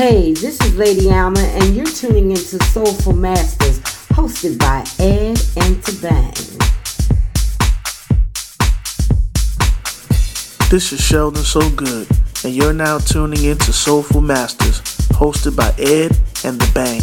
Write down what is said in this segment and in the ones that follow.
Hey, this is Lady Alma, and you're tuning into Soulful Masters, hosted by Ed and Thabang. This is Sheldon So Good, and you're now tuning into Soulful Masters, hosted by Ed and the Bang.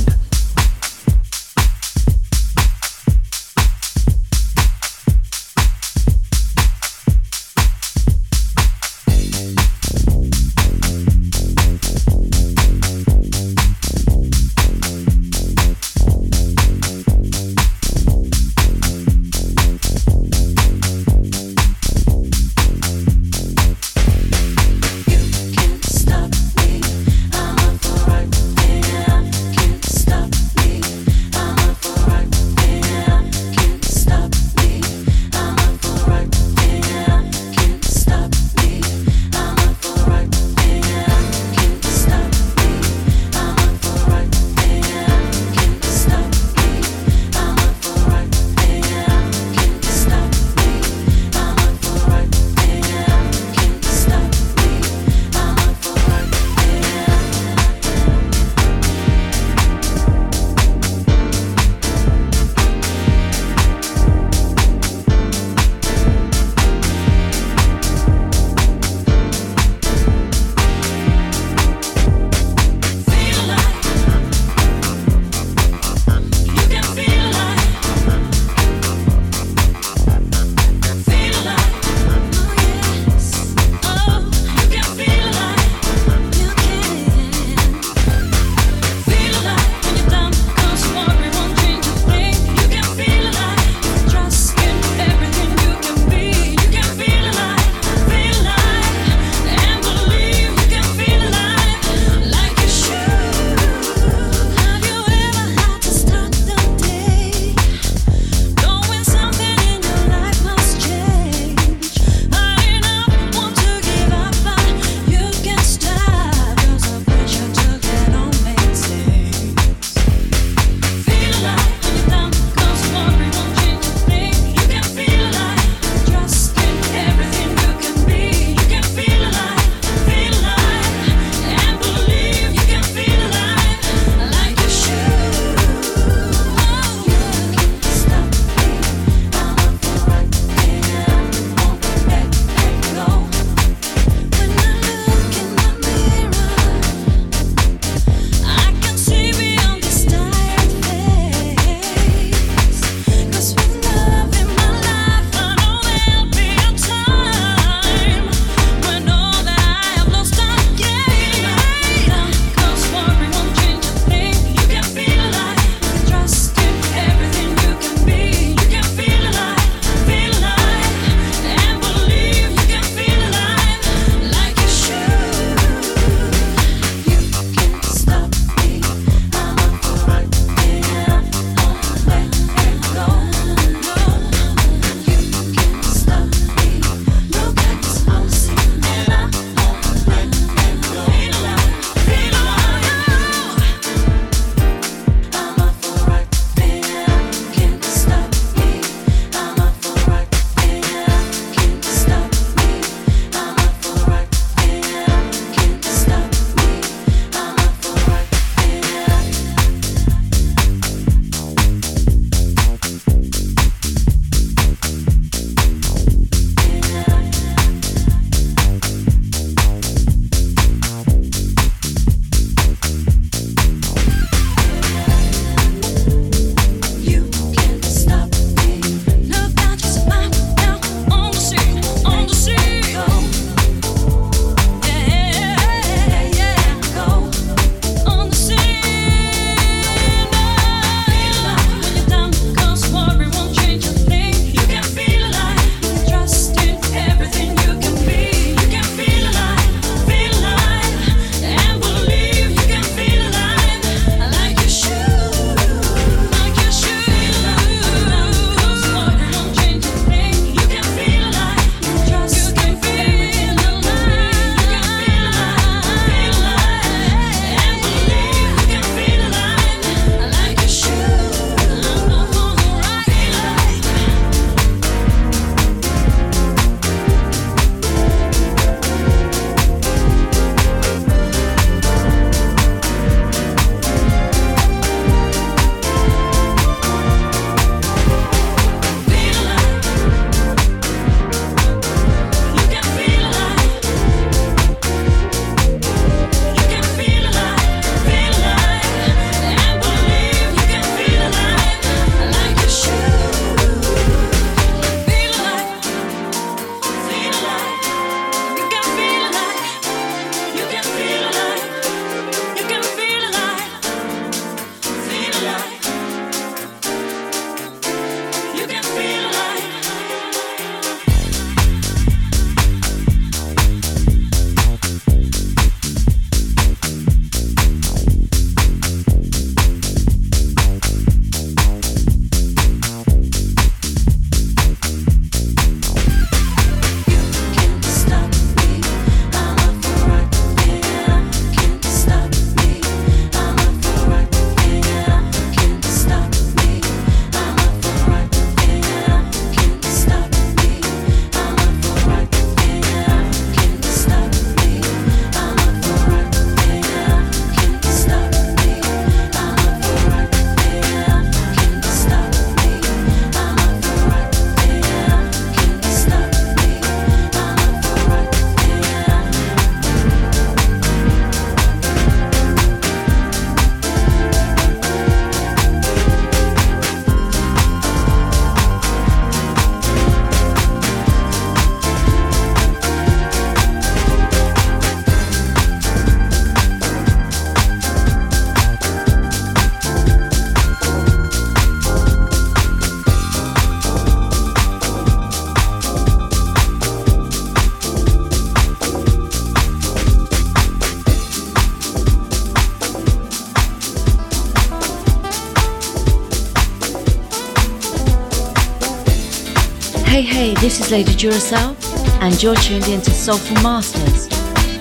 This is Lady Duracell, and you're tuned in to Soulful Masters,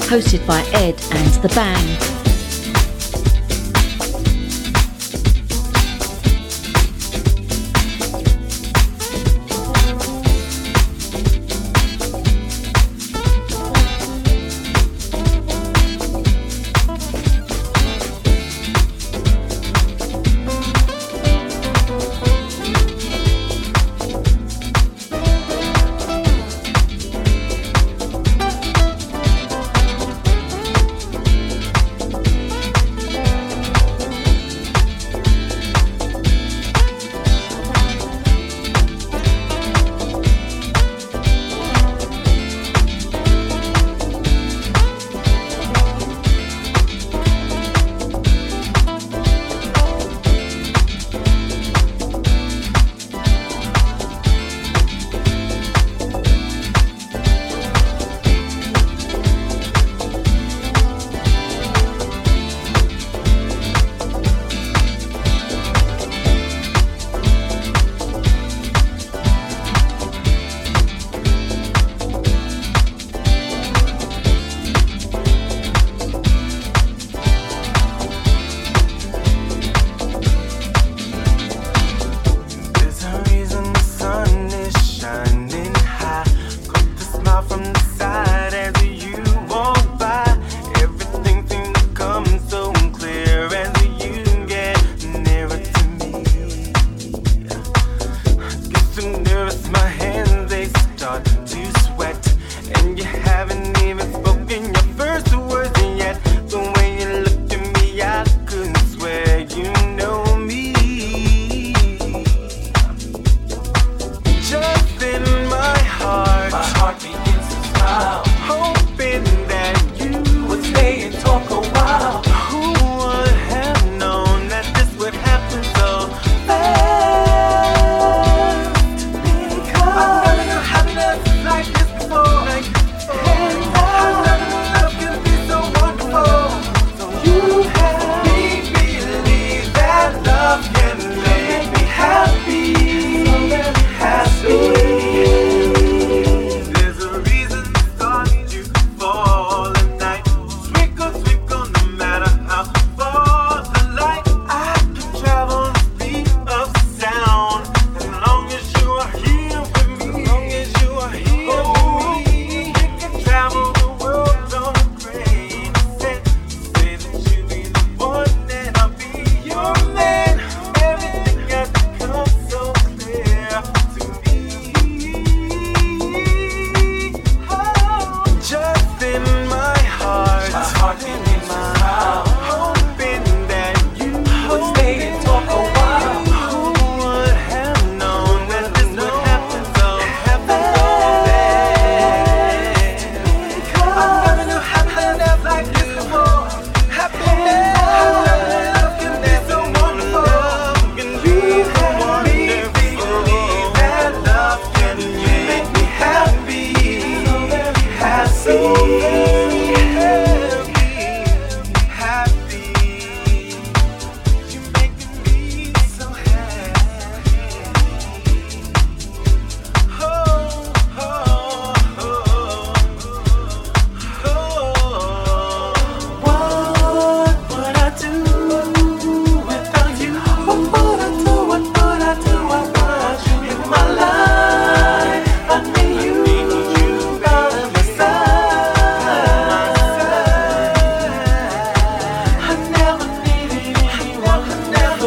hosted by Ed and The Bang.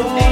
soul.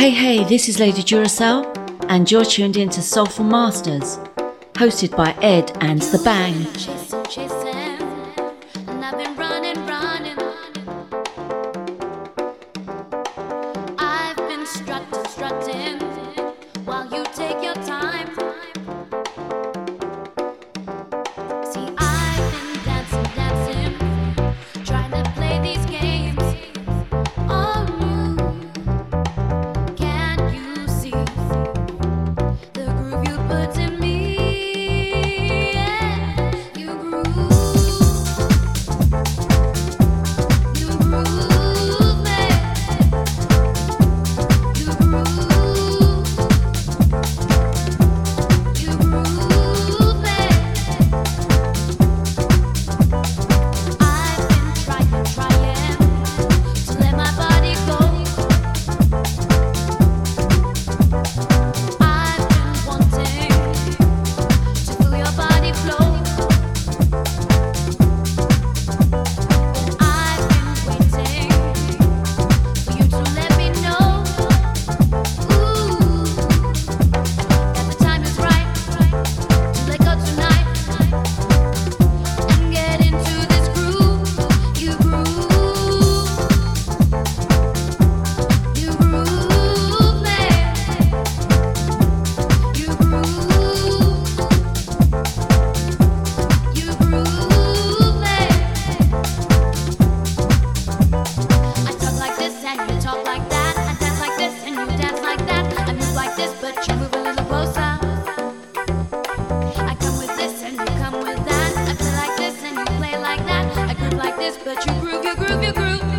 Hey, hey, this is Lady Duracell, and you're tuned in to Soulful Masters, hosted by Ed and Thabang. You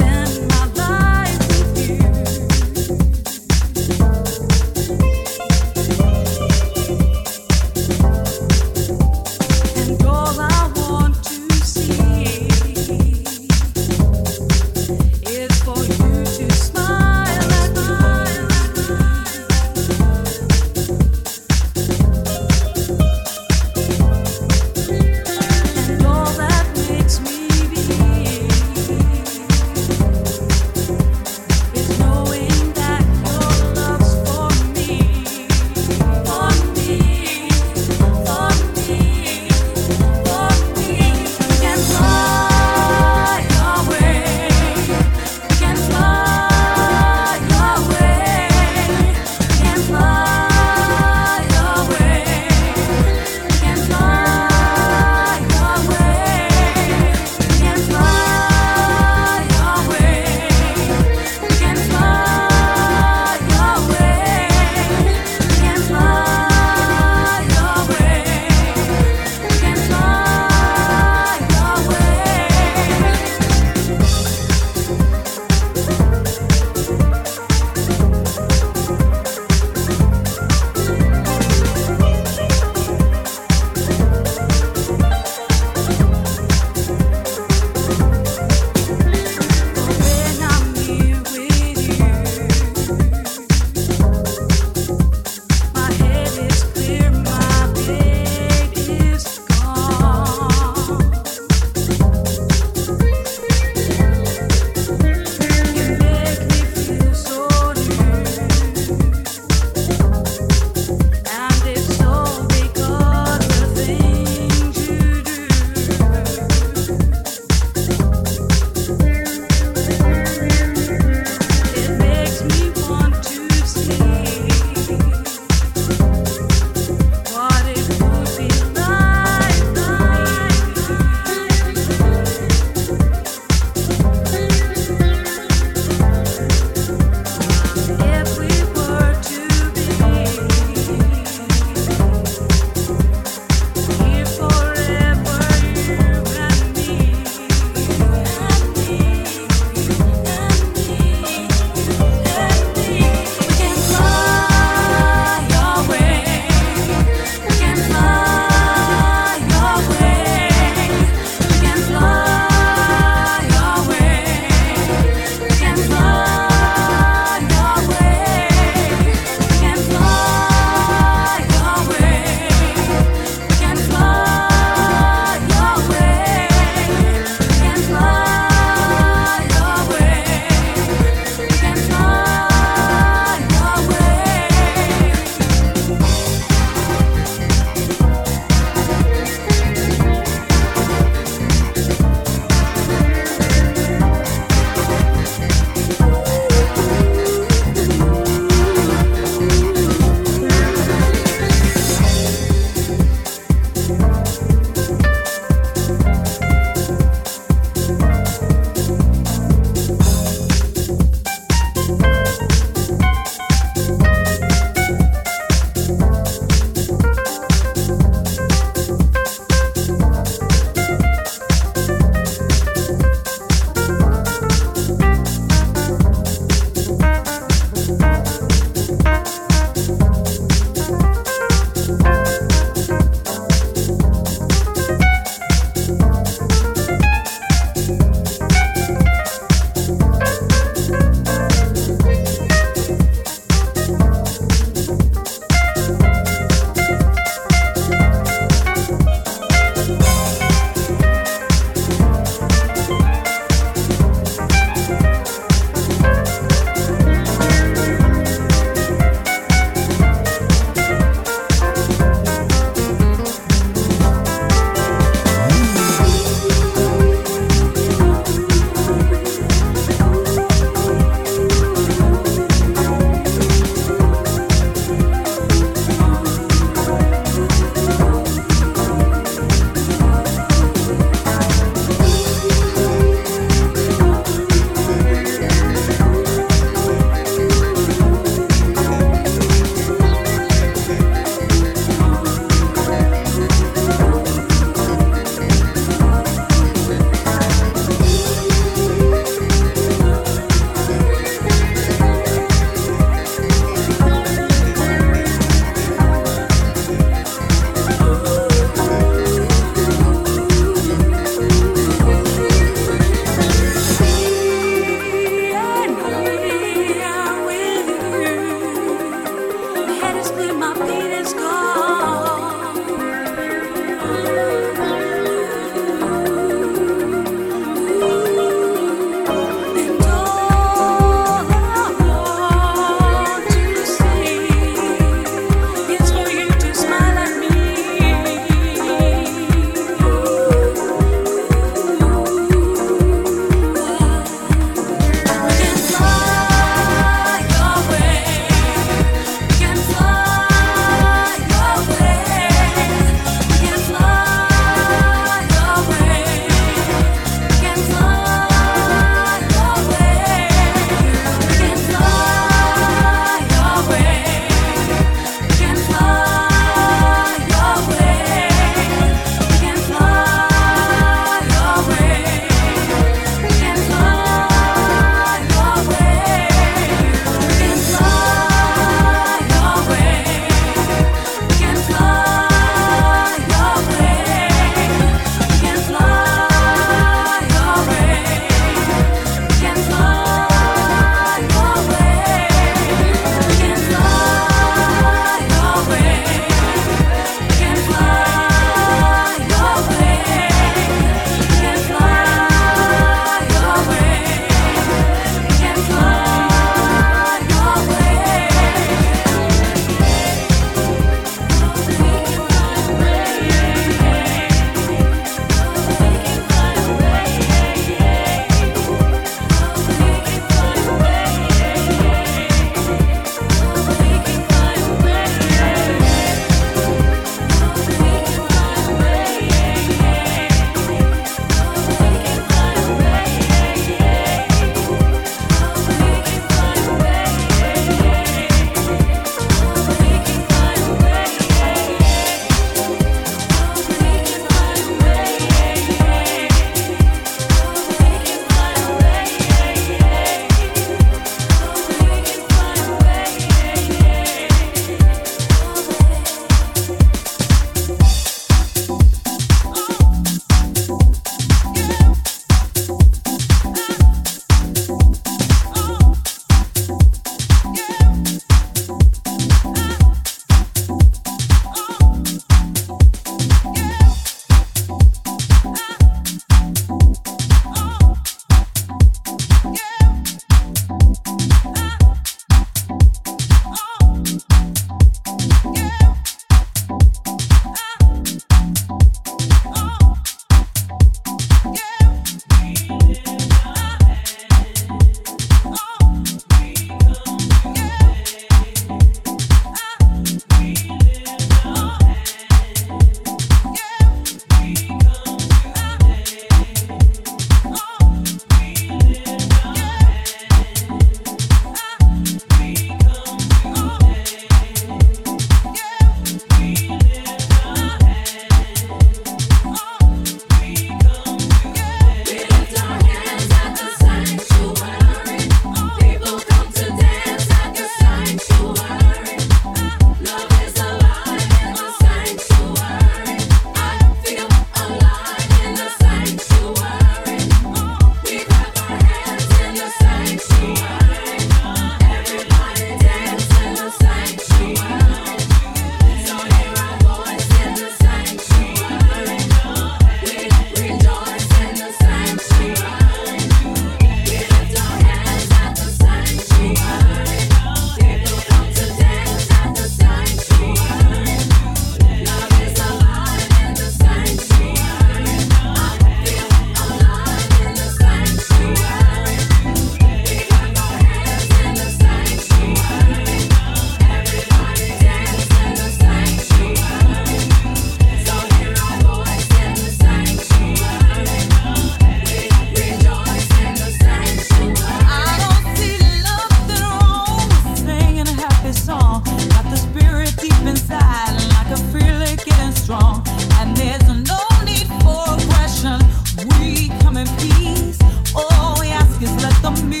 me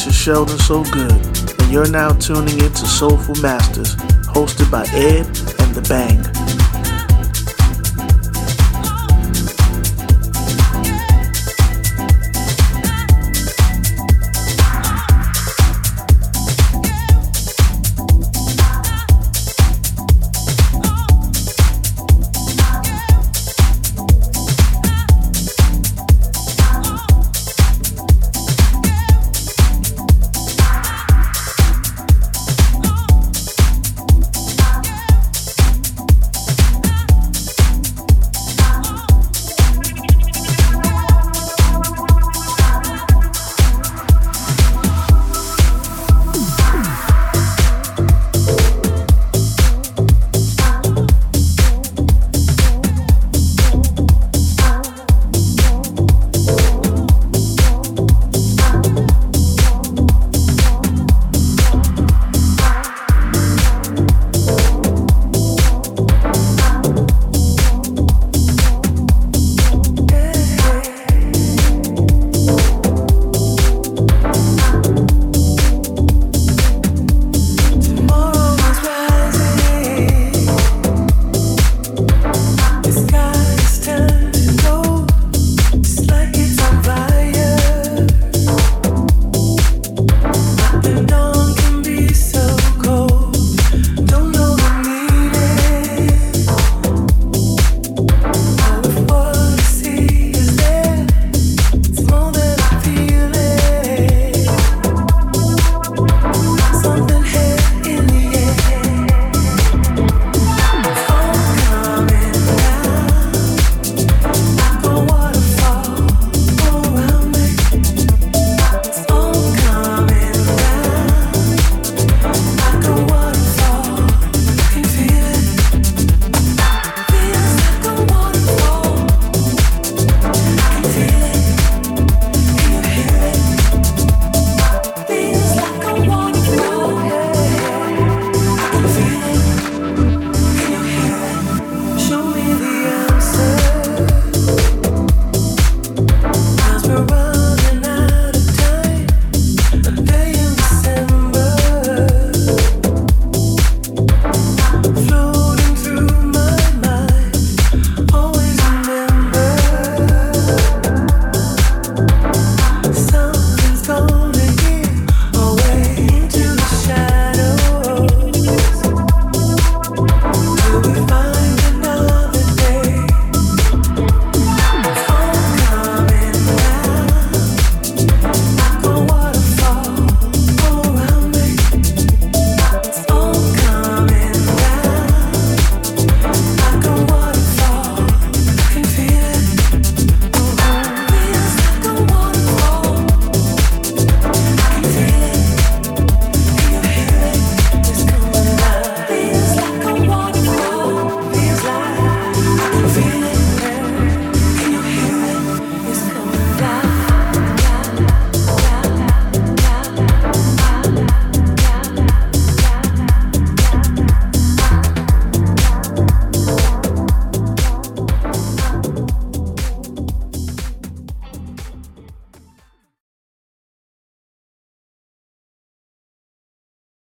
This is Sheldon So Good, and you're now tuning in to Soulful Masters, hosted by Ed and Thabang.